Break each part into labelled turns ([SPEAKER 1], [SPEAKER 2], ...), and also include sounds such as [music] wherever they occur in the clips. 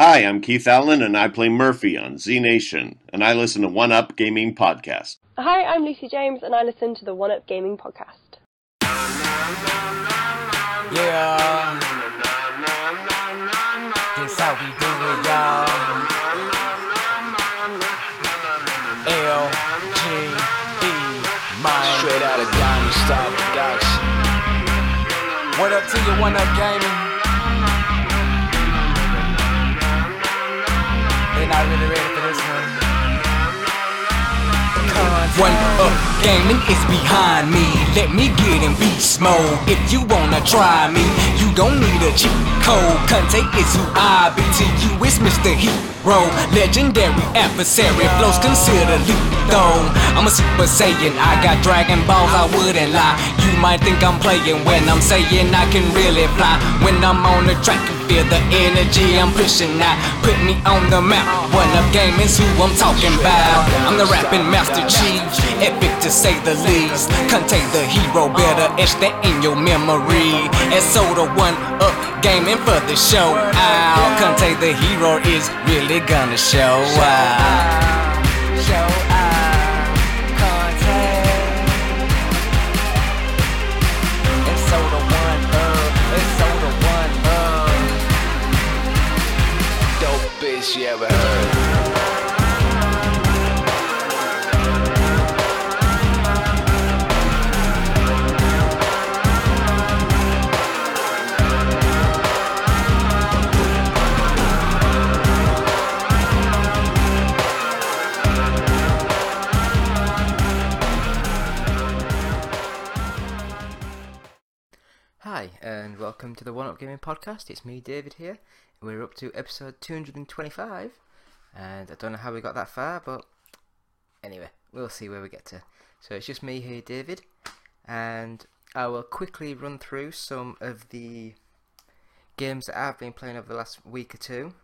[SPEAKER 1] Hi, I'm Keith Allen, and I play Murphy on Z Nation, and I listen to One Up Gaming Podcast.
[SPEAKER 2] Hi, I'm Lucy James, and I listen to the One Up Gaming Podcast.
[SPEAKER 3] Yeah. This how we do it, y'all. L G E, man.
[SPEAKER 4] Straight out of Diamond Star Production.
[SPEAKER 3] What up to you, One Up Gaming? Really ready for this one. One up gaming is behind me. Let me get in beast mode. If you wanna try me, you don't need a cheat code. Conte is who I be to you. It's Mr. Hero, legendary adversary. Flows consider lethal. I'm a super saiyan. I got Dragon Balls. I wouldn't lie. You might think I'm playing when I'm saying I can really fly. When I'm on the track, you feel the energy I'm pushing out. Put me on the map. One up gaming's who I'm talking about. I'm the rapping master chief, epic to say the least. Contain the hero, better etch that in your memory. And so the one up gaming for the show out. Contain the hero is really gonna show out. Show out. Contain. And so the one up, and so the one up.
[SPEAKER 4] Dope bitch you ever heard.
[SPEAKER 5] Welcome to the One Up Gaming Podcast. It's me, David, here. We're up to episode 225, and I don't know how we got that far, but anyway, we'll see where we get to. So it's just me here, David, and I will quickly run through some of the games that I've been playing over the last week or two.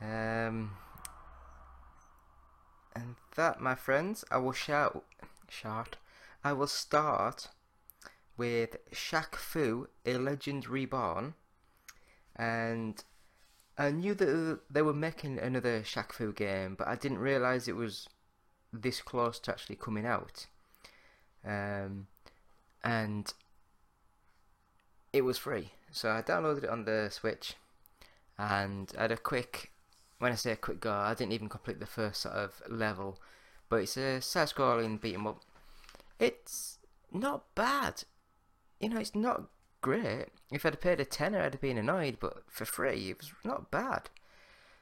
[SPEAKER 5] Um, and that, my friends, I will shout, shout, I will start with Shaq Fu, A Legend Reborn, and I knew that they were making another Shaq Fu game, but I didn't realise it was this close to actually coming out. Um, and it was free, so I downloaded it on the Switch, and I had a quick. When I say a quick go, I didn't even complete the first sort of level, but it's a side-scrolling beat 'em up. It's not bad you know, it's not great. If I'd paid a tenner, I'd have been annoyed, but for free, it was not bad.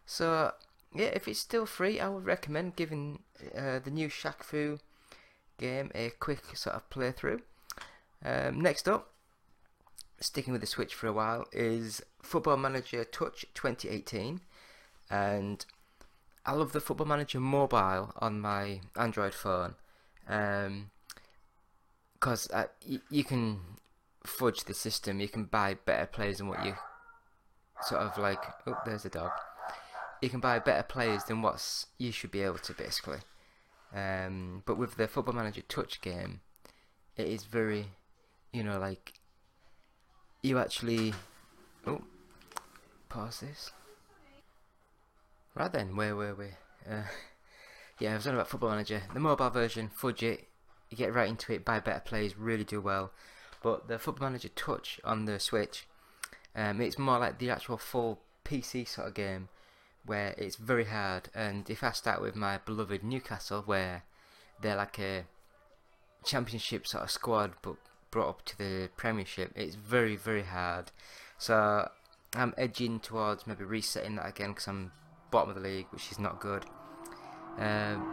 [SPEAKER 5] So, yeah, if it's still free, I would recommend giving uh, the new Shaq Fu game a quick sort of playthrough. Um, next up, sticking with the Switch for a while, is Football Manager Touch 2018. And I love the Football Manager mobile on my Android phone. Um, because uh, you can fudge the system. You can buy better players than what you sort of like. Oh, there's a dog. You can buy better players than what you should be able to basically. Um, but with the Football Manager Touch game, it is very, you know, like you actually. Oh, pause this. Right then, where were we? Uh, [laughs] yeah, I was on about Football Manager. The mobile version, fudge it, you get right into it, buy better players, really do well. But the Football Manager Touch on the Switch, um, it's more like the actual full PC sort of game, where it's very hard. And if I start with my beloved Newcastle, where they're like a championship sort of squad, but brought up to the Premiership, it's very very hard. So I'm edging towards maybe resetting that again because I'm bottom of the league, which is not good. Um,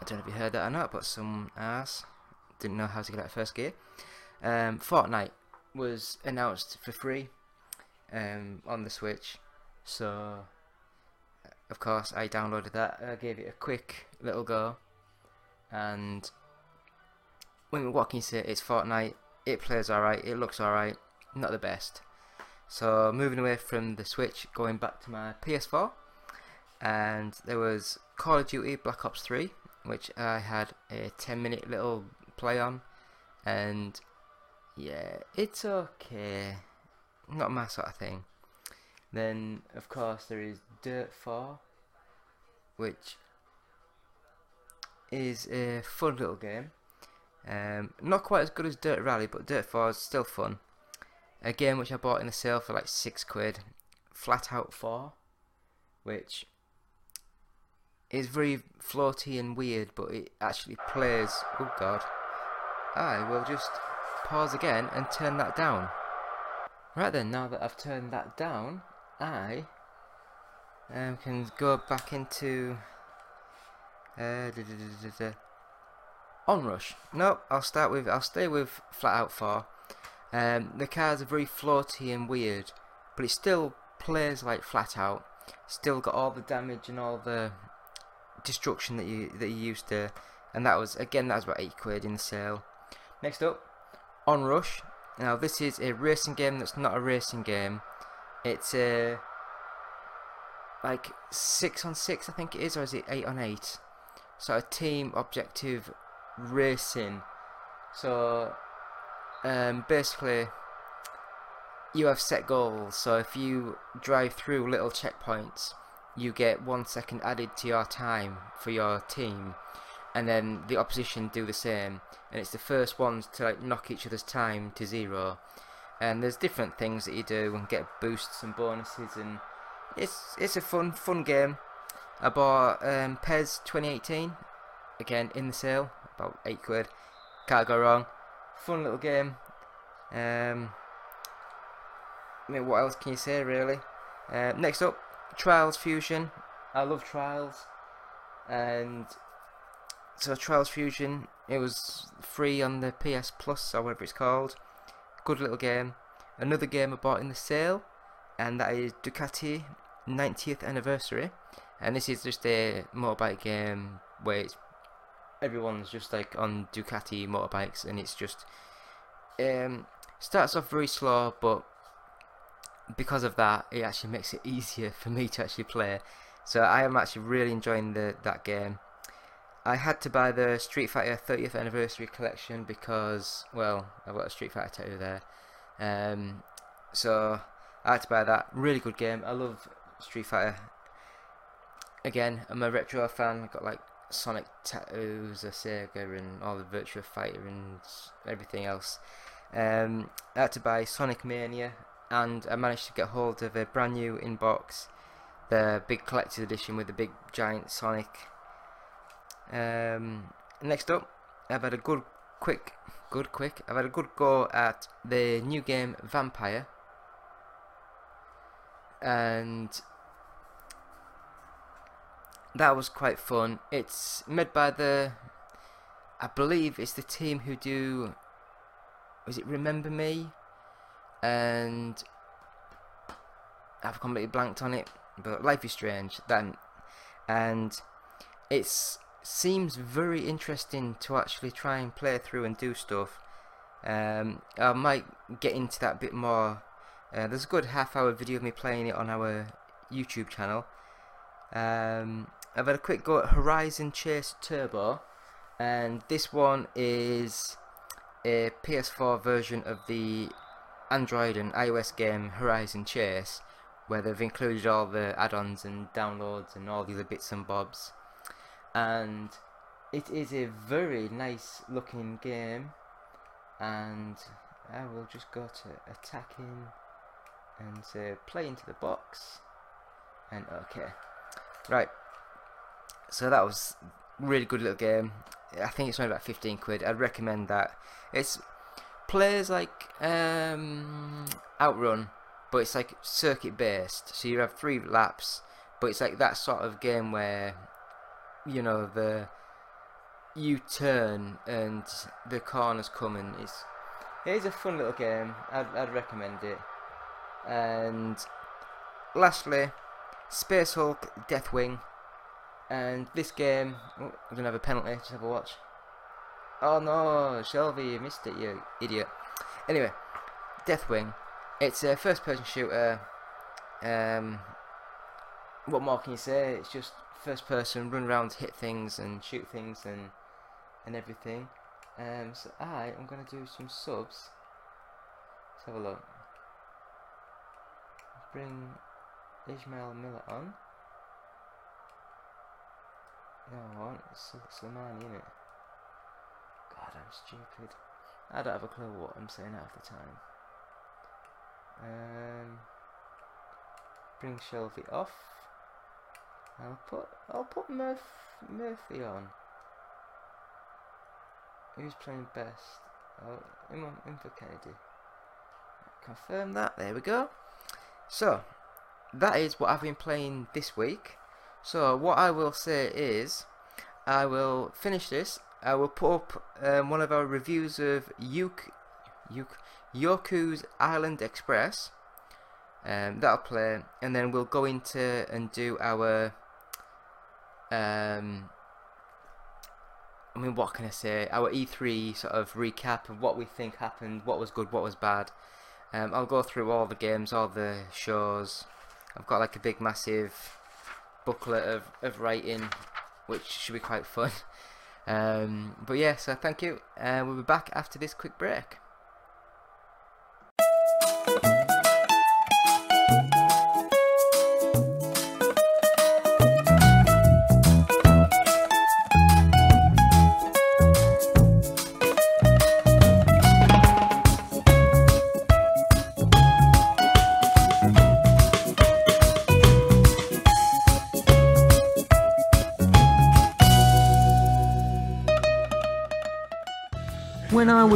[SPEAKER 5] I don't know if you heard that or not, but some ass didn't know how to get out of first gear. Um, Fortnite was announced for free um, on the Switch, so of course I downloaded that. I gave it a quick little go, and when what can you say? It's Fortnite. It plays alright. It looks alright. Not the best. So moving away from the Switch, going back to my PS4, and there was Call of Duty Black Ops 3, which I had a 10 minute little play on, and yeah, it's okay. Not my sort of thing. Then, of course, there is Dirt 4, which is a fun little game. Um, not quite as good as Dirt Rally, but Dirt 4 is still fun. A game which I bought in the sale for like 6 quid. FlatOut 4, which is very floaty and weird, but it actually plays. Oh god. I will just pause again and turn that down. Right then, now that I've turned that down, I um, can go back into uh, da, da, da, Onrush. No, I'll start with. I'll stay with FlatOut 4. Um, the cars are very floaty and weird, but it still plays like FlatOut. Still got all the damage and all the destruction that you that you used to, and that was again that was about eight quid in the sale. Next up, Onrush. Now this is a racing game that's not a racing game. It's a like six on six, I think it is, or is it eight on eight? So a team objective racing. So um, basically, you have set goals. So if you drive through little checkpoints, you get one second added to your time for your team, and then the opposition do the same. And it's the first ones to like knock each other's time to zero. And there's different things that you do and get boosts and bonuses, and it's it's a fun fun game. I bought um, PES 2018 again in the sale, about eight quid. Can't go wrong. Fun little game. Um, I mean, what else can you say really? Uh, next up, Trials Fusion. I love Trials, and so Trials Fusion. It was free on the PS Plus or whatever it's called. Good little game. Another game I bought in the sale, and that is Ducati 90th anniversary. And this is just a motorbike game where everyone's just like on Ducati motorbikes, and it's just um, starts off very slow, but because of that, it actually makes it [laughs] easier for me to actually play. So I am actually really enjoying the that game. I had to buy the Street Fighter 30th anniversary collection because, well, I've got a Street Fighter tattoo there. Um, so I had to buy that. Really good game. I love Street Fighter. Again, I'm a retro fan. I've got like Sonic tattoos, a Sega, and all the Virtua Fighter and everything else. Um, I had to buy Sonic Mania, and I managed to get hold of a brand new inbox, the big collector's edition with the big giant Sonic. Um, next up, I've had a good, quick, good, quick. I've had a good go at the new game Vampyr, and that was quite fun. It's made by the, I believe it's the team who do, was it Remember Me? And I've completely blanked on it, but Life is Strange. Then, and it seems very interesting to actually try and play through and do stuff. Um, I might get into that a bit more. Uh, there's a good half hour video of me playing it on our YouTube channel. Um, I've had a quick go at Horizon Chase Turbo, and this one is a PS4 version of the Android and iOS game Horizon Chase, where they've included all the add-ons and downloads and all the other bits and bobs. And it is a very nice looking game, and I will just go to attacking and say play into the box, and okay, right. So that was really good little game. I think it's only about 15 quid. I'd recommend that. It's plays like um, Outrun, but it's like circuit based. So you have three laps, but it's like that sort of game where you know the you turn and the corners come and it's it is a fun little game. I'd, I'd recommend it. And lastly, Space Hulk Deathwing. And this game, oh, I'm gonna have a penalty. Just have a watch. Oh no, Shelby, you missed it, you idiot. Anyway, Deathwing. It's a first-person shooter. Um, what more can you say? It's just first-person, run around, hit things, and shoot things, and and everything. Um, so I am gonna do some subs. Let's have a look. Bring Ismail Miller on. No, I want Slimani in it. God, I'm stupid. I don't have a clue what I'm saying half the time. Um, bring Shelby off. I'll put I'll put Murph, Murphy on. Who's playing best? Oh, on, him for Kennedy. Confirm that. There we go. So that is what I've been playing this week. So what I will say is, I will finish this. I will put up um, one of our reviews of Yuk, Yoku's Island Express. Um, that'll play, and then we'll go into and do our. Um, I mean, what can I say? Our E3 sort of recap of what we think happened, what was good, what was bad. Um, I'll go through all the games, all the shows. I've got like a big, massive booklet of, of writing, which should be quite fun. [laughs] Um, but yeah, so thank you. Uh, we'll be back after this quick break.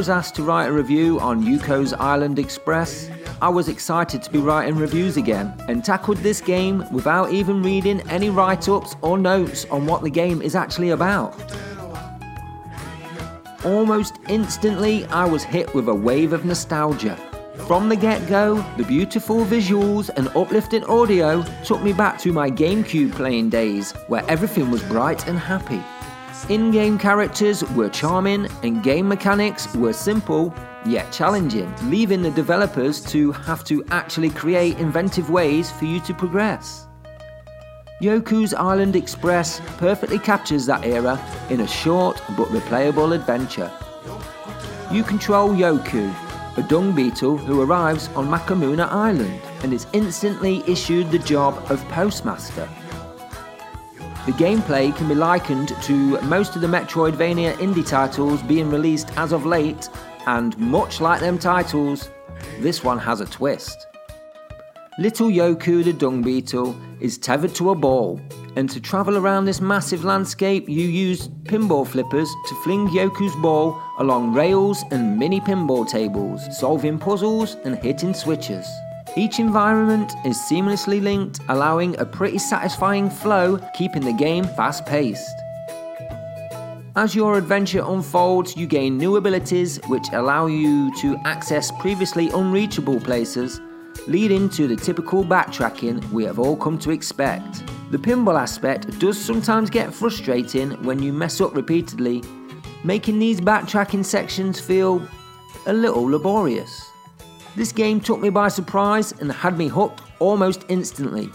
[SPEAKER 6] Was asked to write a review on Yoku's Island Express, I was excited to be writing reviews again and tackled this game without even reading any write ups or notes on what the game is actually about. Almost instantly, I was hit with a wave of nostalgia. From the get go, the beautiful visuals and uplifting audio took me back to my GameCube playing days where everything was bright and happy. In game characters were charming and game mechanics were simple yet challenging, leaving the developers to have to actually create inventive ways for you to progress. Yoku's Island Express perfectly captures that era in a short but replayable adventure. You control Yoku, a dung beetle who arrives on Mokumana Island and is instantly issued the job of postmaster. The gameplay can be likened to most of the Metroidvania indie titles being released as of late, and much like them titles, this one has a twist. Little Yoku the dung beetle is tethered to a ball, and to travel around this massive landscape, you use pinball flippers to fling Yoku's ball along rails and mini pinball tables, solving puzzles and hitting switches. Each environment is seamlessly linked, allowing a pretty satisfying flow, keeping the game fast paced. As your adventure unfolds, you gain new abilities which allow you to access previously unreachable places, leading to the typical backtracking we have all come to expect. The pinball aspect does sometimes get frustrating when you mess up repeatedly, making these backtracking sections feel a little laborious. This game took me by surprise and had me hooked almost instantly.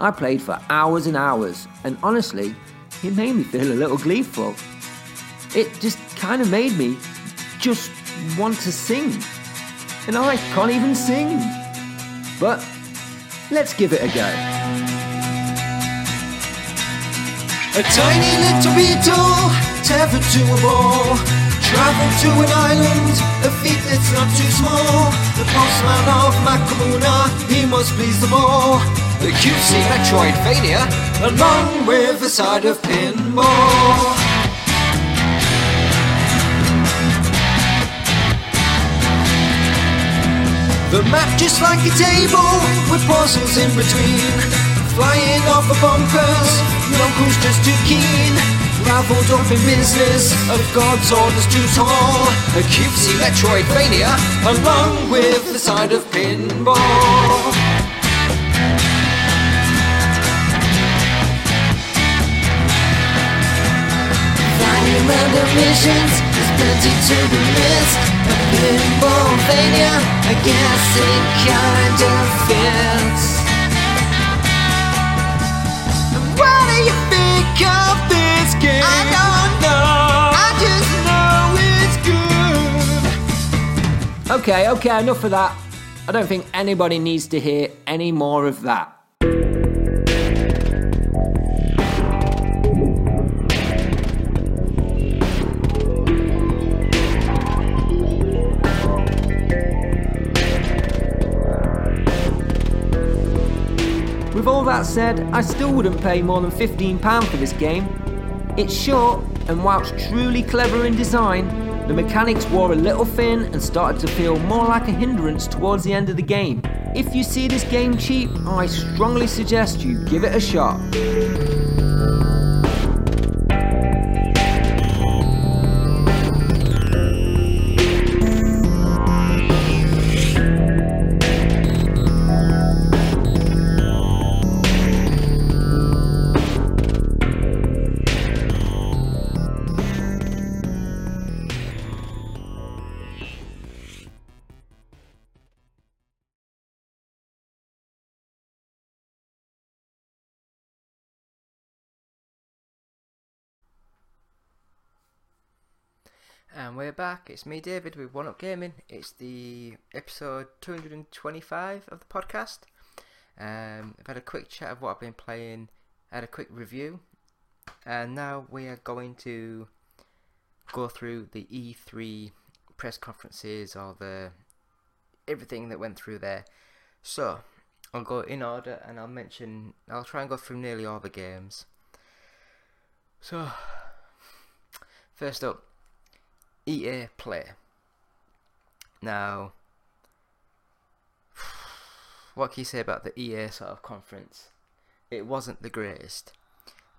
[SPEAKER 6] I played for hours and hours, and honestly, it made me feel a little gleeful. It just kind of made me just want to sing. And I can't even sing. But let's give it a go.
[SPEAKER 7] A tiny little beetle tethered to a ball. Travel to an island, a feat that's not too small. The postman of Mokumana, he must please them all. The cutesy Metroidvania, along with a side of pinball. The map just like a table with puzzles in between. Flying off the bumpers, Yoku's just too keen. Raveled up in business, of God's orders too tall. A cutesy Metroidvania, along with the side of pinball. Random missions, there's plenty to be missed. A pinballvania, I guess it kinda fits. And what do you think of this
[SPEAKER 6] Okay, okay, enough of that. I don't think anybody needs to hear any more of that. With all that said, I still wouldn't pay more than £15 for this game. It's short, and whilst truly clever in design, the mechanics wore a little thin and started to feel more like a hindrance towards the end of the game. If you see this game cheap, I strongly suggest you give it a shot.
[SPEAKER 5] And we're back. It's me, David, with One Up Gaming. It's the episode 225 of the podcast. Um, I've had a quick chat of what I've been playing, had a quick review, and now we are going to go through the E3 press conferences or the everything that went through there. So I'll go in order and I'll mention. I'll try and go through nearly all the games. So first up. EA Play. Now, what can you say about the EA sort of conference? It wasn't the greatest.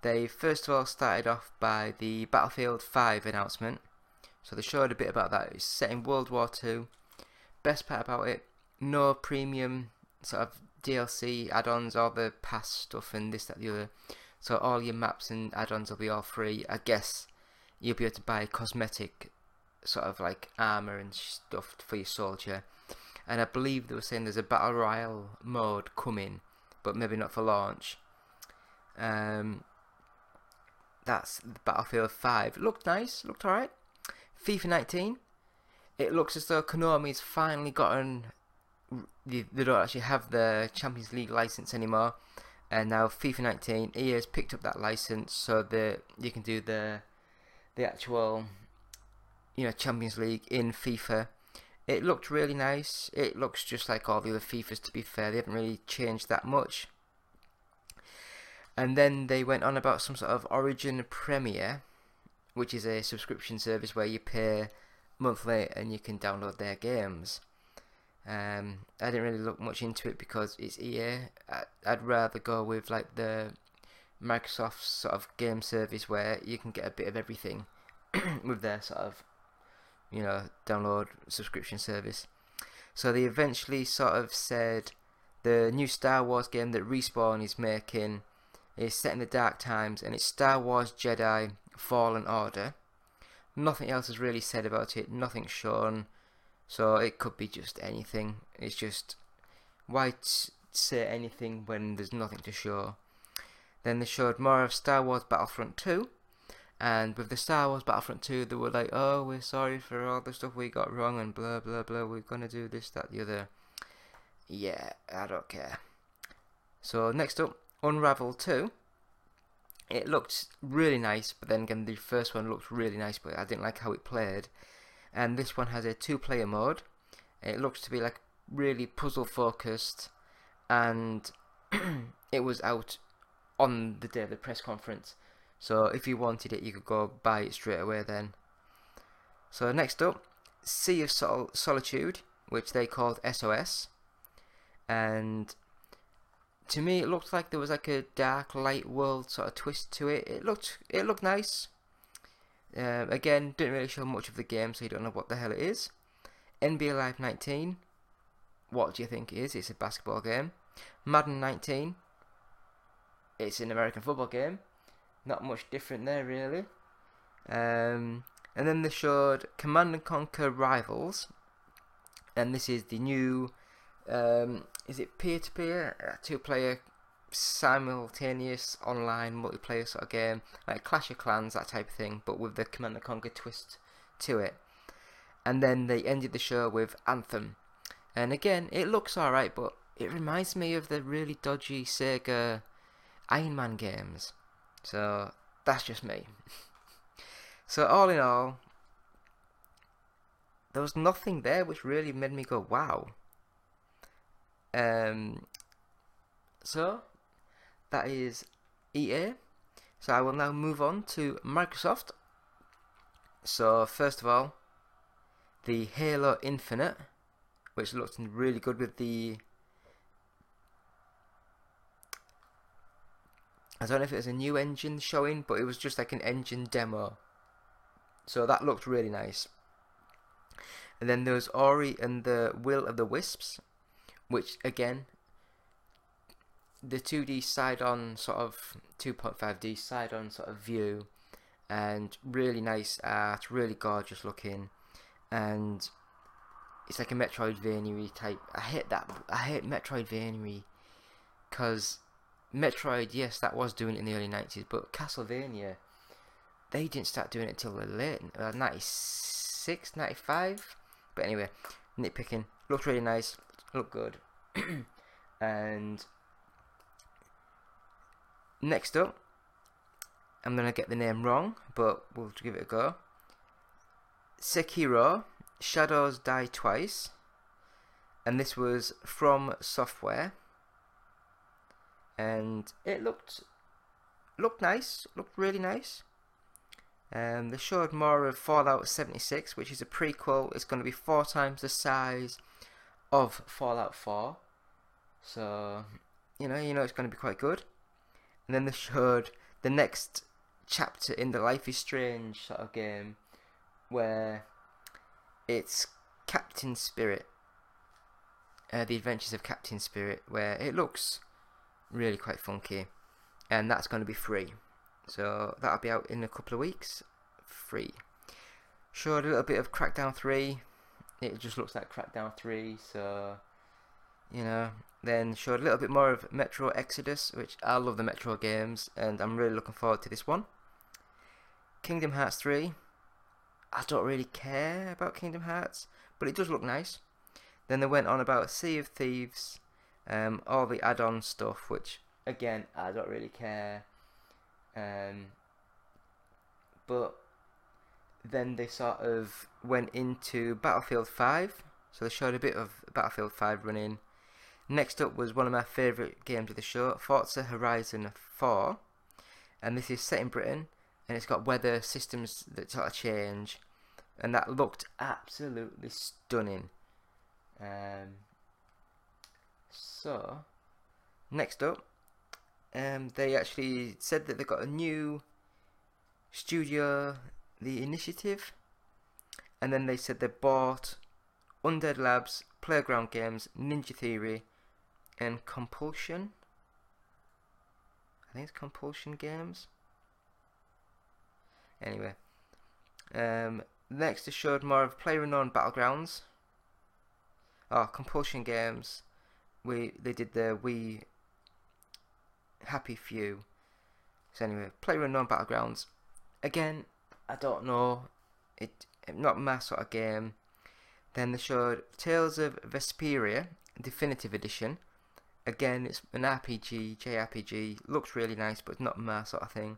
[SPEAKER 5] They first of all started off by the Battlefield 5 announcement. So they showed a bit about that. It's set in World War Two. Best part about it, no premium sort of DLC add-ons, all the past stuff and this, that, the other. So all your maps and add-ons will be all free. I guess you'll be able to buy cosmetic sort of like armor and stuff for your soldier. And I believe they were saying there's a battle royale mode coming, but maybe not for launch. Um, that's Battlefield 5. Looked nice, looked alright. FIFA 19. It looks as though Konami's finally gotten. They, they don't actually have the Champions League license anymore, and now FIFA 19 EA has picked up that license so that you can do the the actual you know Champions League in FIFA. It looked really nice. It looks just like all the other FIFAs. To be fair, they haven't really changed that much. And then they went on about some sort of Origin Premier, which is a subscription service where you pay monthly and you can download their games. Um, I didn't really look much into it because it's EA. I, I'd rather go with like the Microsoft sort of game service where you can get a bit of everything [clears throat] with their sort of you know download subscription service. So they eventually sort of said the new Star Wars game that Respawn is making is set in the dark times and it's Star Wars Jedi Fallen Order. Nothing else is really said about it, nothing shown, so it could be just anything. It's just why t- say anything when there's nothing to show. Then they showed more of Star Wars Battlefront 2, and with the Star Wars Battlefront 2, they were like, oh, we're sorry for all the stuff we got wrong and blah blah blah, we're gonna do this, that, the other. Yeah, I don't care. So, next up, Unravel 2. It looked really nice, but then again, the first one looked really nice, but I didn't like how it played. And this one has a two player mode. It looks to be like really puzzle focused, and [clears throat] it was out on the day of the press conference. So if you wanted it, you could go buy it straight away then. So next up, Sea of Sol- Solitude, which they called SOS. And to me, it looked like there was like a dark, light world sort of twist to it. It looked, it looked nice. Um, again, didn't really show much of the game, so you don't know what the hell it is. NBA Live 19. What do you think it is? It's a basketball game. Madden 19. It's an American football game. Not much different there, really. Um, and then they showed Command and Conquer Rivals, and this is the new. Um, is it peer to peer, two player, simultaneous online multiplayer sort of game, like Clash of Clans, that type of thing, but with the Command and Conquer twist to it. And then they ended the show with Anthem, and again, it looks alright, but it reminds me of the really dodgy Sega Iron Man games. So that's just me. [laughs] so all in all, there was nothing there which really made me go wow. Um. So that is EA. So I will now move on to Microsoft. So first of all, the Halo Infinite, which looked really good with the. I don't know if it was a new engine showing, but it was just like an engine demo. So that looked really nice. And then there was Ori and the Will of the Wisps, which again, the 2D side on sort of 2.5D side on sort of view, and really nice art, really gorgeous looking, and it's like a Metroidvania type. I hate that. I hate Metroidvania because Metroid, yes, that was doing it in the early 90s, but Castlevania, they didn't start doing it until the late uh, 96, 95. But anyway, nitpicking. Looked really nice. Looked good. [clears throat] and next up, I'm gonna get the name wrong, but we'll give it a go. Sekiro Shadows Die Twice, and this was FromSoftware, and it looked looked nice, looked really nice. Um, they showed more of Fallout 76, which is a prequel. It's going to be four times the size of Fallout 4, so you know, you know, it's going to be quite good. And then they showed the next chapter in the Life is Strange sort of game, where it's Captain Spirit, uh, the Adventures of Captain Spirit, where it looks really quite funky, and that's going to be free. So that'll be out in a couple of weeks, free. Showed a little bit of Crackdown 3. It just looks like Crackdown 3, so you know. Then showed a little bit more of Metro Exodus, which I love the Metro games, and I'm really looking forward to this one. Kingdom Hearts 3. I don't really care about Kingdom Hearts, but it does look nice. Then they went on about Sea of Thieves, um, all the add-on stuff, which again I don't really care. Um, but then they sort of went into Battlefield 5, so they showed a bit of Battlefield 5 running. Next up was one of my favourite games of the show, Forza Horizon 4, and this is set in Britain, and it's got weather systems that sort of change, and that looked absolutely stunning. Um, so, next up, um, they actually said that they got a new studio, The Initiative, and then they said they bought Undead Labs, Playground Games, Ninja Theory, and Compulsion. I think it's Compulsion Games. Anyway, um, next they showed more of PlayerUnknown Battlegrounds. Oh, Compulsion Games. We they did the we Happy Few. So anyway, PlayerUnknown Battlegrounds. Again, I don't know. It not my sort of game. Then they showed Tales of Vesperia Definitive Edition. Again, it's an RPG, JRPG. Looks really nice, but not my sort of thing.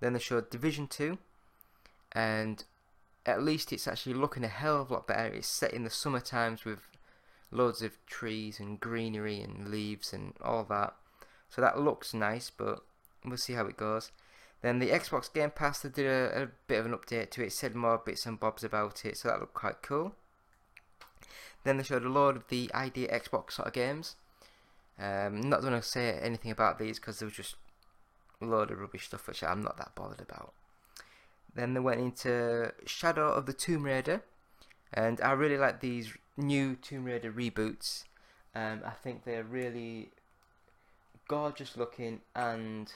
[SPEAKER 5] Then they showed Division 2. And at least it's actually looking a hell of a lot better. It's set in the summer times with loads of trees and greenery and leaves and all that. So that looks nice, but we'll see how it goes. Then the Xbox Game Pass, they did a, a bit of an update to it, said more bits and bobs about it, so that looked quite cool. Then they showed a load of the ID Xbox sort of games. Um, not going to say anything about these because there was just a load of rubbish stuff which I'm not that bothered about. Then they went into Shadow of the Tomb Raider, and I really like these new Tomb Raider reboots. Um, I think they're really gorgeous looking and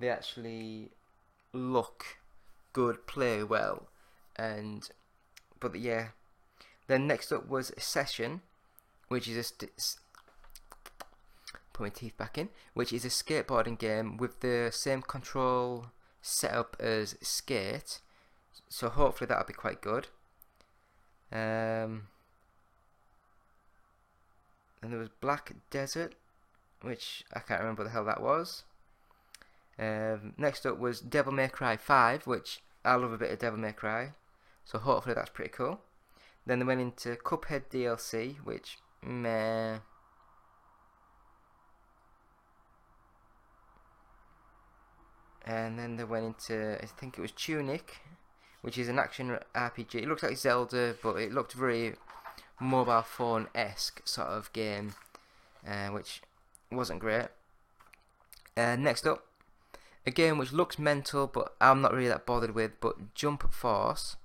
[SPEAKER 5] they actually look good, play well, and but yeah. Then next up was Session, which is a st- put my teeth back in, which is a skateboarding game with the same control setup as Skate. So hopefully that'll be quite good. Um, and there was Black Desert, which I can't remember what the hell that was. Um, next up was Devil May Cry 5, which I love a bit of Devil May Cry, so hopefully that's pretty cool. Then they went into Cuphead DLC, which meh. and then they went into I think it was Tunic, which is an action RPG. It looks like Zelda, but it looked very mobile phone esque sort of game, uh, which wasn't great. Uh, next up, a game which looks mental, but I'm not really that bothered with, but Jump Force.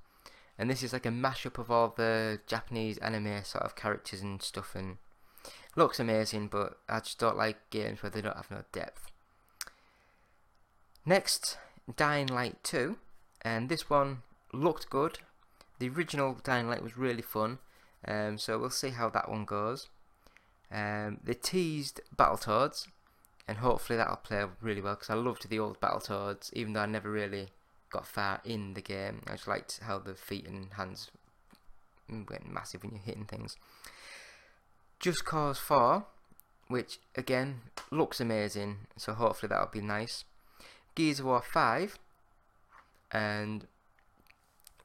[SPEAKER 5] And this is like a mashup of all the Japanese anime sort of characters and stuff, and looks amazing, but I just don't like games where they don't have no depth. Next, Dying Light 2, and this one looked good. The original Dying Light was really fun, um, so we'll see how that one goes. Um, they teased Battletoads, and hopefully that'll play really well because I loved the old Battletoads, even though I never really got far in the game. I just liked how the feet and hands went massive when you're hitting things. Just Cause 4, which again looks amazing, so hopefully that'll be nice. Gears of War 5, and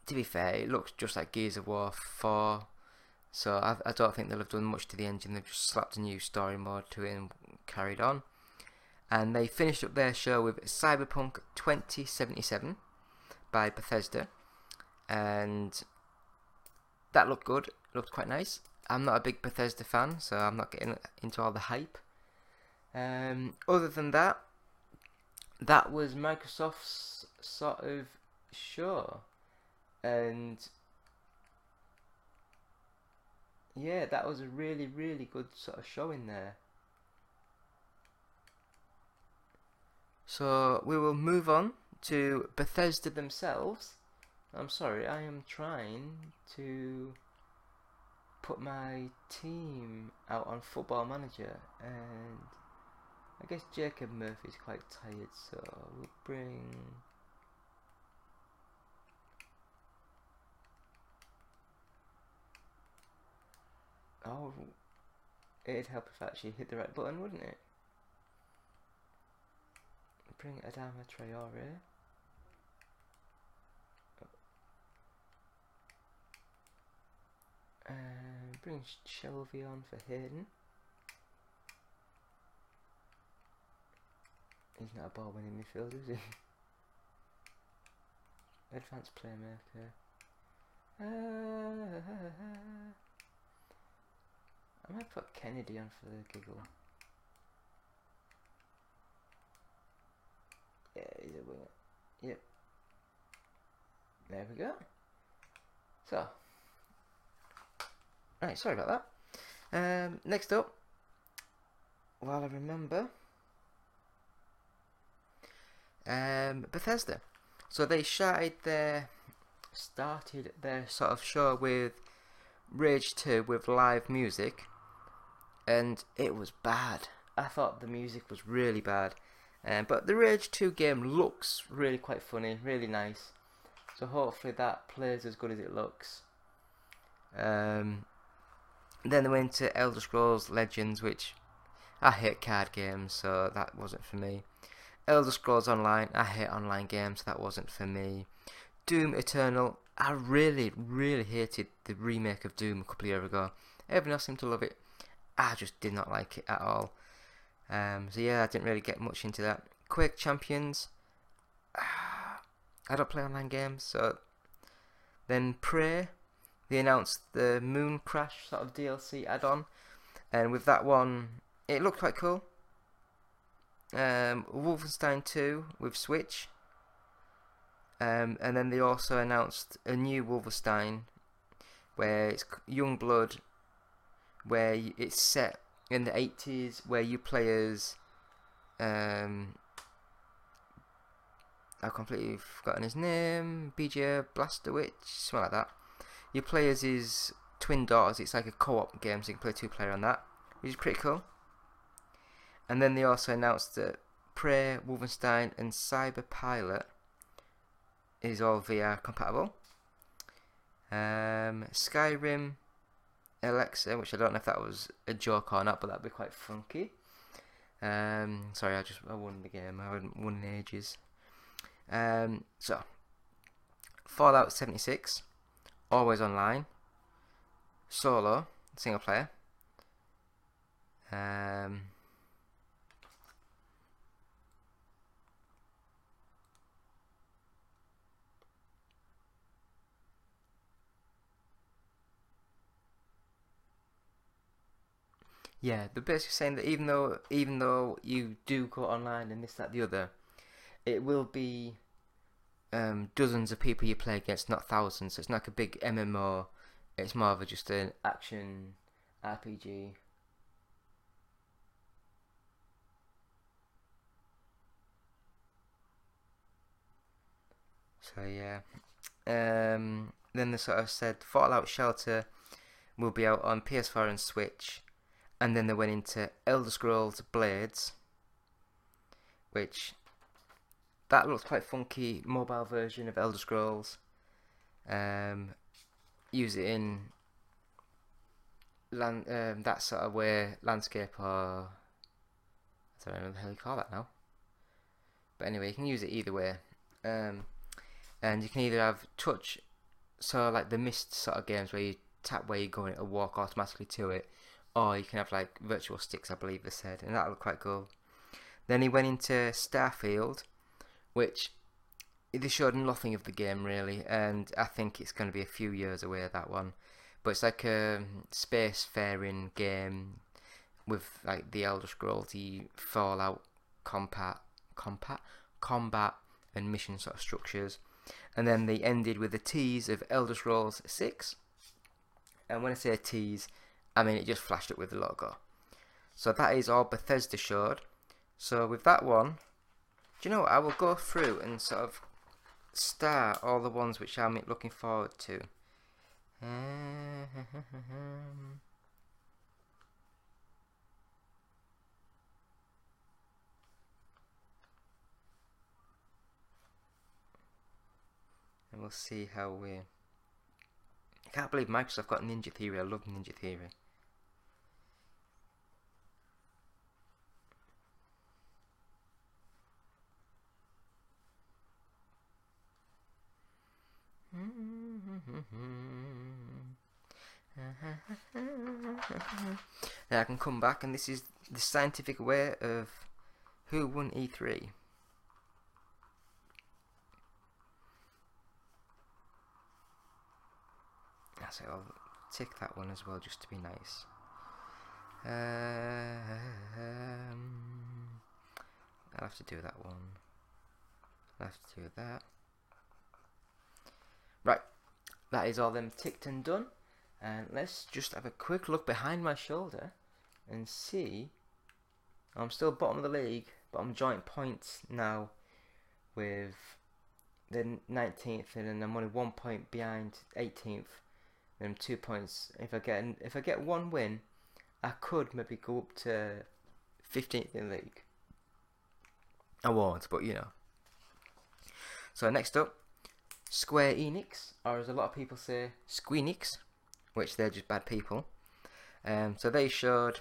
[SPEAKER 5] to be fair, it looks just like Gears of War 4, so I, I don't think they'll have done much to the engine, they've just slapped a new story mode to it and carried on. And they finished up their show with Cyberpunk 2077 by Bethesda, and that looked good, looked quite nice. I'm not a big Bethesda fan, so I'm not getting into all the hype. Um, other than that, that was Microsoft's sort of show, and yeah, that was a really, really good sort of showing there. So we will move on to Bethesda themselves. I'm sorry, I am trying to put my team out on Football Manager, and I guess Jacob Murphy's quite tired, so we'll bring. Oh, it'd help if I actually hit the right button, wouldn't it? Bring Adama Traore. And bring Shelby on for Hayden. He's not a ball winning midfielder, is he? [laughs] Advanced playmaker. Uh, I might put Kennedy on for the giggle. Yeah, he's a winger. Yep. There we go. So. Right, sorry about that. Um, next up, while I remember, um, Bethesda. So they started their started their sort of show with Rage 2 with live music, and it was bad. I thought the music was really bad. Um, but the Rage 2 game looks really quite funny, really nice. So hopefully that plays as good as it looks. Um, then they went to Elder Scrolls Legends, which I hate card games, so that wasn't for me. Elder Scrolls Online, I hate online games, so that wasn't for me. Doom Eternal, I really, really hated the remake of Doom a couple of years ago. Everyone else seemed to love it. I just did not like it at all. Um, so yeah, I didn't really get much into that. Quake Champions, [sighs] I don't play online games, so then Prey, they announced the Mooncrash sort of DLC add-on, and with that one, it looked quite cool. Um, Wolfenstein 2 with Switch, um, and then they also announced a new Wolfenstein, where it's Youngblood, where it's set in the 80s, where you play as um, I've completely forgotten his name, BJ Blazkowicz, something like that. You play as his twin daughters. It's like a co-op game, so you can play two player on that, which is pretty cool. And then they also announced that Prey, Wolfenstein, and Cyber Pilot is all VR compatible. Um, Skyrim, Alexa, which I don't know if that was a joke or not, but that'd be quite funky. Um, sorry, I just I won the game. I haven't won in ages. Um, so Fallout 76, always online, solo, single player. Um, Yeah, they're basically saying that even though even though you do go online and this that the other, it will be um, dozens of people you play against, not thousands. So it's not like a big MMO. It's more of a, just an action RPG. So yeah. Um, then they sort of said Fallout Shelter will be out on PS4 and Switch, and then they went into Elder Scrolls Blades, which that looks quite funky mobile version of Elder Scrolls. Um, use it in land um, that sort of way landscape or I don't know hell you call that now. But anyway, you can use it either way. Um, and you can either have touch, so like the mist sort of games where you tap where you're going, it'll walk automatically to it, or you can have like virtual sticks, I believe they said, and that looked quite cool. Then he went into Starfield, which they showed nothing of the game really, and I think it's going to be a few years away that one. But it's like a space faring game with like the Elder Scrolls, the Fallout combat, combat, combat, and mission sort of structures. And then they ended with a tease of Elder Scrolls 6. And when I say a tease, I mean it just flashed up with the logo. So that is all Bethesda showed. So with that one, do you know what? I will go through and sort of star all the ones which I'm looking forward to. [laughs] And we'll see how we. I can't believe Microsoft got Ninja Theory. I love Ninja Theory. [laughs] Now I can come back, and this is the scientific way of who won E3. So I'll tick that one as well, just to be nice. Um, I'll have to do that one. I'll have to do that. Right, that is all them ticked and done. And let's just have a quick look behind my shoulder and see. I'm still bottom of the league, but I'm joint points now with the 19th, and then I'm only one point behind 18th. And I'm two points. If I get if I get one win, I could maybe go up to 15th in the league. I won't, but you know. So next up, Square Enix, or as a lot of people say, Squeenix, which they're just bad people. Um, so they showed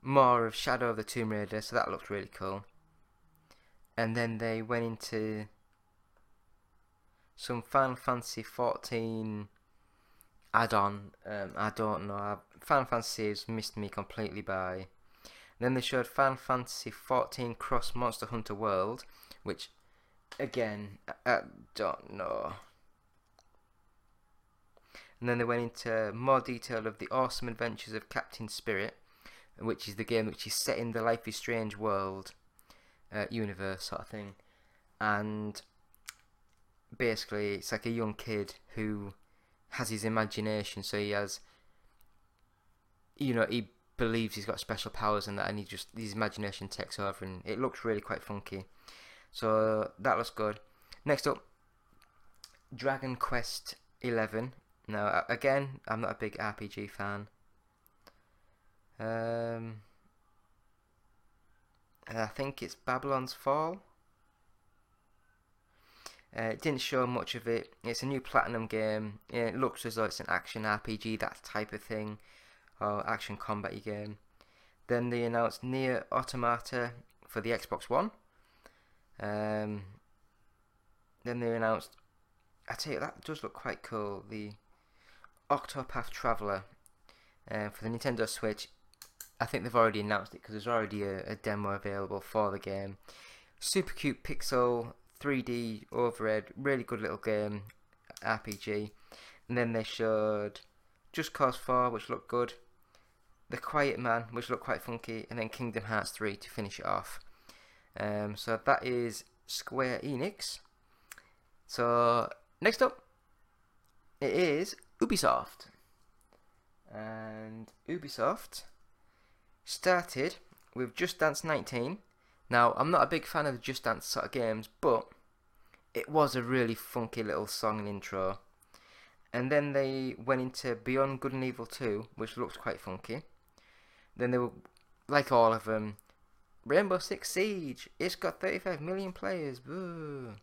[SPEAKER 5] more of Shadow of the Tomb Raider, so that looked really cool. And then they went into some Final Fantasy 14 add-on. Um, I don't know. Final Fantasy has missed me completely by. Then they showed Final Fantasy 14 Cross Monster Hunter World, which, again, I, don't know. And then they went into more detail of the awesome adventures of Captain Spirit, which is the game which is set in the Life is Strange world, uh, universe sort of thing. And basically, it's like a young kid who has his imagination, so he has, you know, he believes he's got special powers and that, and he just his imagination takes over, and it looks really quite funky. So that looks good. Next up, Dragon Quest Eleven. Now again, I'm not a big RPG fan. Um, I think it's Babylon's Fall. Uh, it didn't show much of it. It's a new Platinum game. It looks as though it's an action RPG, that type of thing, or action combat game. Then they announced Nier Automata for the Xbox One. Um, then they announced, I tell you, that does look quite cool. The Octopath Traveler uh, for the Nintendo Switch. I think they've already announced it because there's already a, a demo available for the game. Super cute pixel 3D overhead, really good little game, RPG. And then they showed Just Cause 4, which looked good. The Quiet Man, which looked quite funky, and then Kingdom Hearts 3 to finish it off. Um, so that is Square Enix. So next up, it is Ubisoft, and Ubisoft started with Just Dance 19. Now I'm not a big fan of Just Dance sort of games, but it was a really funky little song and intro. And then they went into Beyond Good and Evil 2, which looked quite funky. Then they were, like all of them, Rainbow Six Siege. It's got 35 million players. Boo.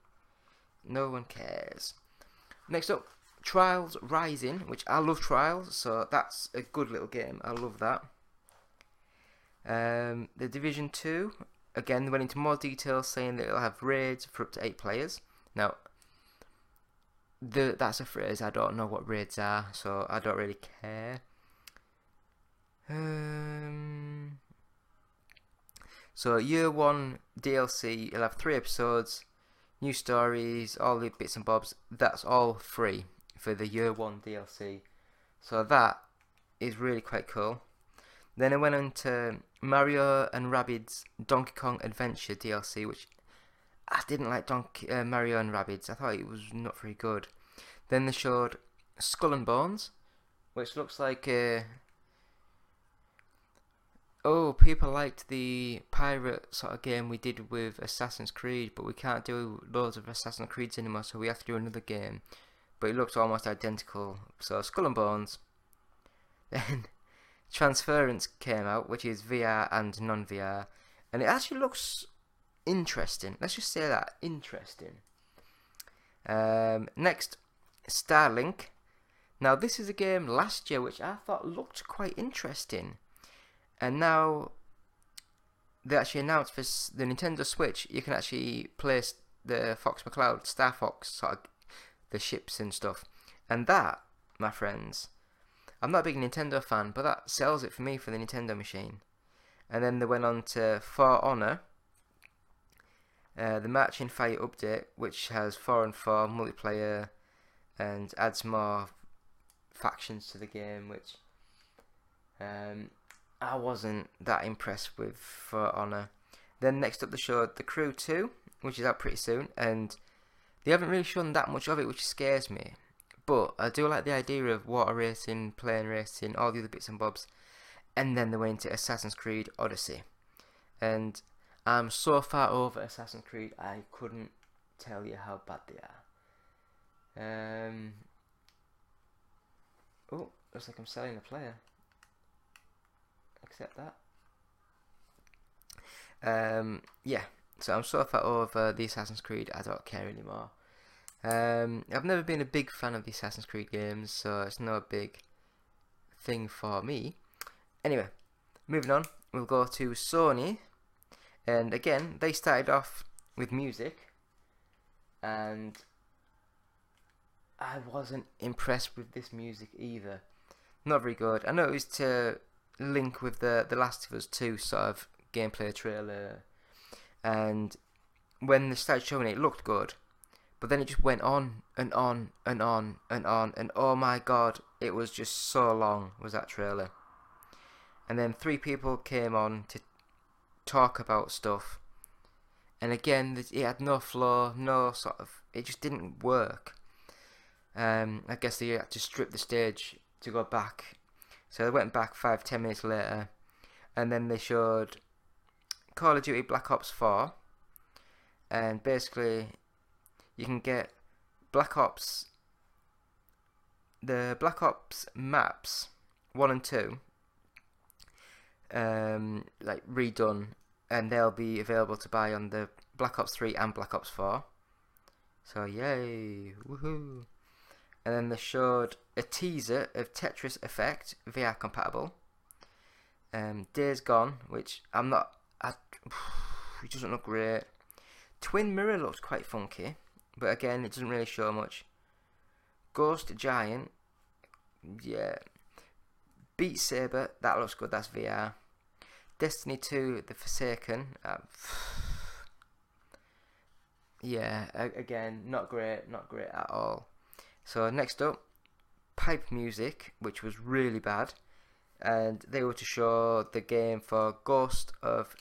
[SPEAKER 5] No one cares. Next up, Trials Rising, which I love Trials, so that's a good little game. I love that. Um, the Division 2, again, they went into more detail saying that it'll have raids for up to 8 players. Now, the, that's a phrase, I don't know what raids are, so I don't really care. Um, so, year 1 DLC, you'll have 3 episodes, new stories, all the bits and bobs. That's all free for the year 1 DLC. So, that is really quite cool. Then I went on to Mario and Rabbids Donkey Kong Adventure DLC, which I didn't like Donkey uh, Mario and Rabbids. I thought it was not very good. Then they showed Skull and Bones, which looks like uh, oh, people liked the pirate sort of game we did with Assassin's Creed, but we can't do loads of Assassin's Creeds anymore, so we have to do another game. But it looks almost identical. So Skull and Bones. [laughs] Then Transference came out, which is VR and non-VR, and it actually looks interesting. Let's just say that interesting. Um, next, Starlink. Now this is a game last year which I thought looked quite interesting, and now they actually announced for the Nintendo Switch you can actually place the Fox McCloud, Star Fox, sort of the ships and stuff, and that, my friends, I'm not a big Nintendo fan, but that sells it for me for the Nintendo machine. And then they went on to For Honor, uh, the Marching Fire update, which has 4 and 4 multiplayer and adds more factions to the game, which um, I wasn't that impressed with For Honor. Then next up, they showed The Crew 2, which is out pretty soon, and they haven't really shown that much of it, which scares me. But I do like the idea of water racing, plane racing, all the other bits and bobs. And then they went into Assassin's Creed Odyssey. And I'm so far over Assassin's Creed, I couldn't tell you how bad they are. Um. Oh, looks like I'm selling a player. Accept that. Um, yeah, so I'm so far over the Assassin's Creed, I don't care anymore. Um, I've never been a big fan of the Assassin's Creed games, so it's not a big thing for me. Anyway, moving on, we'll go to Sony, and again, they started off with music, and I wasn't impressed with this music either. Not very good. I know it was to link with the The Last of Us 2 sort of gameplay trailer, and when they started showing it, it looked good. But then it just went on and on and on and on, and oh my god, it was just so long, was that trailer. And then three people came on to talk about stuff, and again, it had no flow, no sort of, it just didn't work. Um, I guess they had to strip the stage to go back. So they went back five, ten minutes later, and then they showed Call of Duty Black Ops 4, and basically you can get Black Ops, the Black Ops maps, 1 and 2, um, like redone, and they'll be available to buy on the Black Ops 3 and Black Ops 4. So, yay, woohoo! And then they showed a teaser of Tetris Effect, VR compatible. Um, Days Gone, which I'm not, I, [sighs] it doesn't look great. Twin Mirror looks quite funky, but again, it doesn't really show much. Ghost Giant, yeah. Beat Saber, that looks good, that's VR. Destiny 2, The Forsaken, uh, [sighs] yeah, again, not great, not great at all. So next up, Pipe Music, which was really bad. and they were to show the game for Ghost of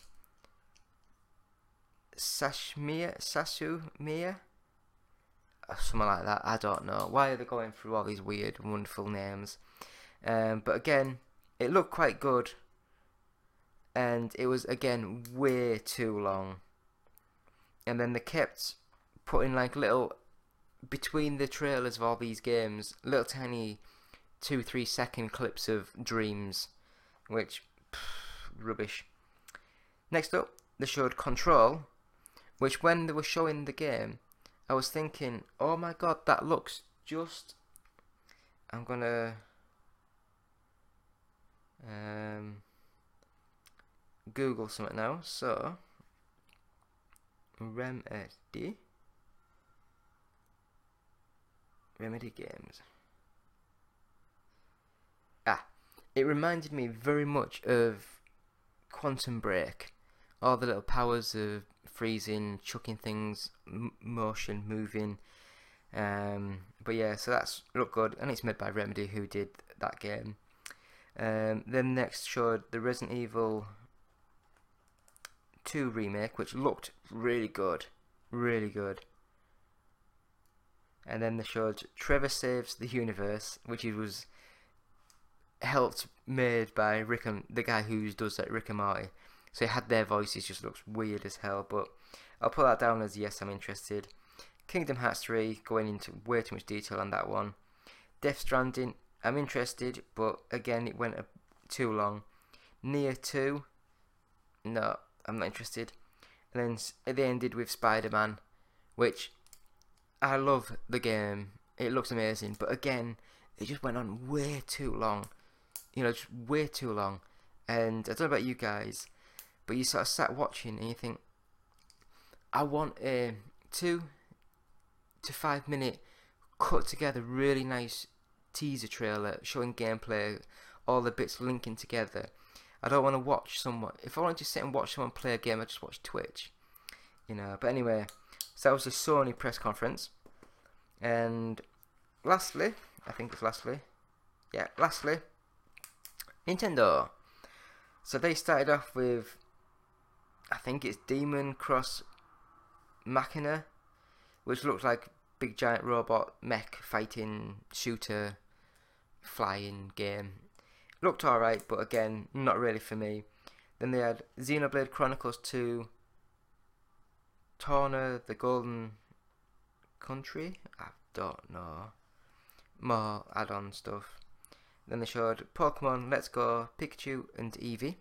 [SPEAKER 5] Sashmir, Sasumir, or something like that. I don't know. Why are they going through all these weird, wonderful names? Um, but again, it looked quite good, and it was again way too long. And then they kept putting like little between the trailers of all these games, little tiny two, three second clips of dreams, which pff, rubbish. Next up, they showed Control, which when they were showing the game, I was thinking, oh my god, that looks just. I'm gonna. Um, Google something now. So, Remedy. Remedy Games. Ah, it reminded me very much of Quantum Break. All the little powers of freezing, chucking things, motion, moving. Um, but yeah, so that's look good, and it's made by Remedy, who did that game. Um, then next showed the Resident Evil 2 remake, which looked really good, really good. And then they showed Trover Saves the Universe, which was helped made by Rick and the guy who does that Rick and Morty. So it had their voices, just looks weird as hell. But I'll put that down as yes, I'm interested. Kingdom Hearts 3, going into way too much detail on that one. Death Stranding, I'm interested, but again, it went a, too long. Near 2, no, I'm not interested. And then they ended with Spider Man, which I love the game. It looks amazing, but again, it just went on way too long. You know, just way too long. And I don't know about you guys, but you sort of sat watching and you think, I want a two to five minute cut together really nice teaser trailer showing gameplay, all the bits linking together. I don't want to watch someone. If I want to sit and watch someone play a game, I just watch Twitch. You know. But anyway, so that was the Sony press conference. And lastly, I think it's lastly, yeah, lastly, Nintendo. So they started off with, I think it's Daemon Cross Machina, which looks like big giant robot mech fighting shooter flying game. Looked alright, but again, not really for me. Then they had Xenoblade Chronicles 2, Torna the Golden Country. I don't know. More add-on stuff. Then they showed Pokemon Let's Go, Pikachu, and Eevee.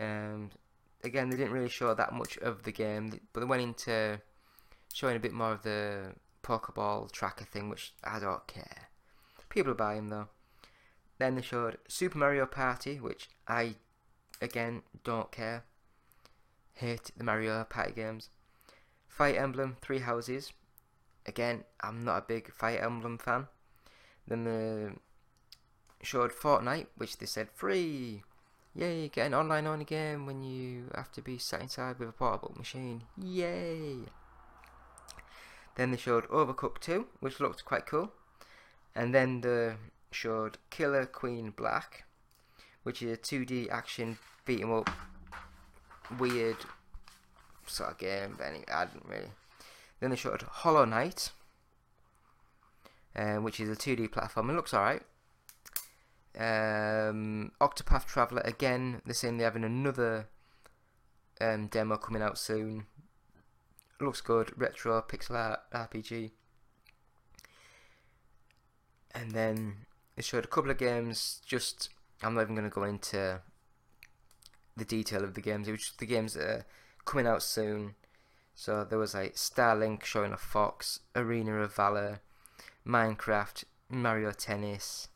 [SPEAKER 5] Um, again, they didn't really show that much of the game, but they went into showing a bit more of the Pokeball tracker thing, which I don't care. People are buying though. Then they showed Super Mario Party, which I, again, don't care. Hate the Mario Party games. Fire Emblem Three Houses. Again, I'm not a big Fire Emblem fan. Then they showed Fortnite, which they said free. Yay, get an online only game when you have to be sat inside with a portable machine. Yay! Then they showed Overcooked 2, which looked quite cool. And then they showed Killer Queen Black, which is a 2D action beat 'em up, weird sort of game. But anyway, I didn't really. Then they showed Hollow Knight, uh, which is a 2D platform. It looks alright. Um, Octopath Traveler again. They're saying they're having another um, demo coming out soon. Looks good, retro pixel art RPG. And then they showed a couple of games. Just I'm not even going to go into the detail of the games. It was just the games that are coming out soon. So there was like Starlink showing a fox, Arena of Valor, Minecraft, Mario Tennis.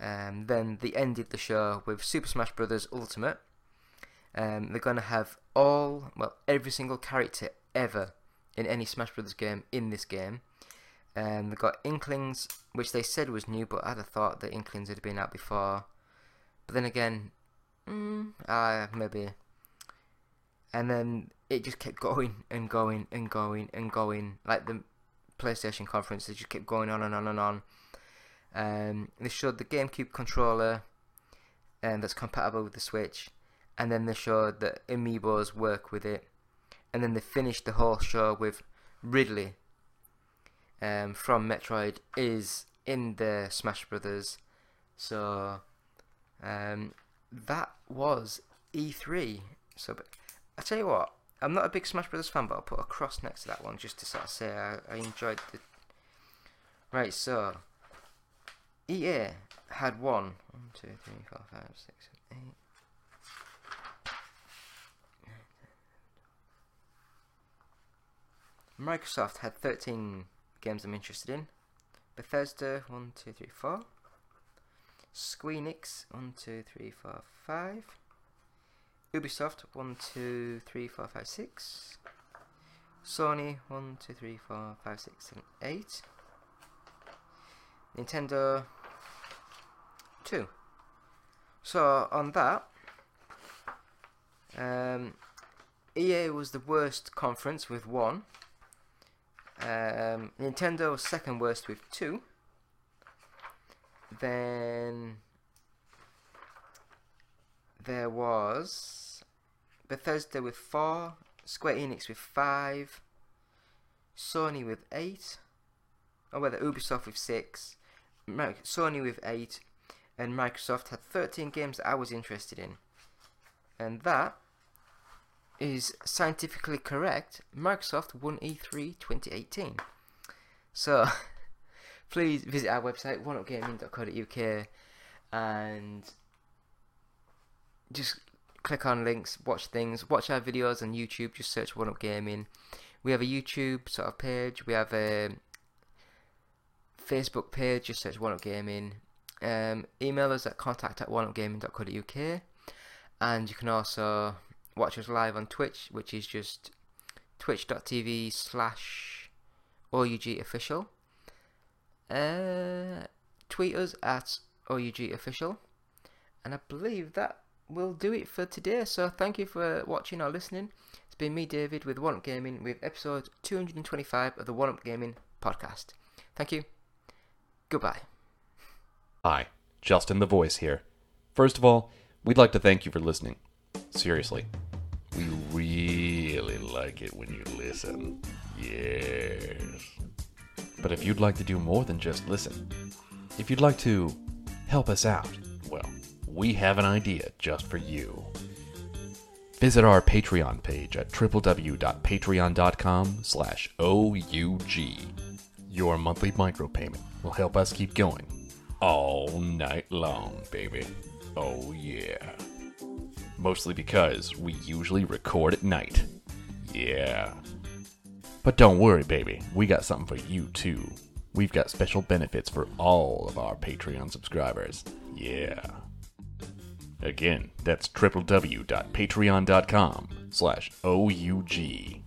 [SPEAKER 5] Um, then they ended the show with Super Smash Bros. Ultimate. Um, they're gonna have all, well, every single character ever in any Smash Bros. game in this game. Um, they've got Inklings, which they said was new, but I'd have thought that Inklings had been out before. But then again, mm, ah, maybe. And then it just kept going and going and going and going. Like the PlayStation conference, they just kept going on and on and on. Um, they showed the GameCube controller, and that's compatible with the Switch. And then they showed that amiibos work with it, and then they finished the whole show with Ridley um, from Metroid is in the Smash Brothers. So um, that was E3. So, I tell you what, I'm not a big Smash Brothers fan, but I'll put a cross next to that one just to sort of say I, I enjoyed the. Right, so EA had one, one, two, three, four, five, six, seven, eight. Microsoft had 13 games I'm interested in. Bethesda, 1, 2, 3, 4. Squeenix, 1, 2, 3, 4, 5. Ubisoft, 1, 2, 3, 4, 5, 6. Sony, 1, 2, 3, 4, 5, 6, 7, 8. Nintendo, 2. So, on that, um, EA was the worst conference with 1. Um, Nintendo was second worst with two. Then there was Bethesda with four, Square Enix with five, Sony with eight, oh, or whether Ubisoft with six, Sony with eight, and Microsoft had 13 games that I was interested in. And that is scientifically correct, Microsoft won E E3 2018. So, [laughs] please visit our website, oneupgaming.co.uk, and just click on links, watch things, watch our videos on YouTube, just search One Up Gaming. We have a YouTube sort of page, we have a Facebook page, just search One Up Gaming. Um, email us at contact at oneupgaming.co.uk, and you can also watch us live on Twitch, which is just twitch.tv slash OUG official. Uh, tweet us at OUG official. And I believe that will do it for today. So thank you for watching or listening. It's been me, David, with One Up Gaming, with episode 225 of the One Up Gaming podcast. Thank you. Goodbye.
[SPEAKER 8] Hi, Justin the Voice here. First of all, we'd like to thank you for listening. Seriously. We really like it when you listen. Yes. But if you'd like to do more than just listen, if you'd like to help us out, we have an idea just for you. Visit our Patreon page at www.patreon.com slash OUG. Your monthly micropayment will help us keep going all night long, baby. Oh yeah. Mostly because we usually record at night. Yeah. But don't worry, baby. We got something for you too. We've got special benefits for all of our Patreon subscribers. Yeah. Again, that's www.patreon.com slash OUG.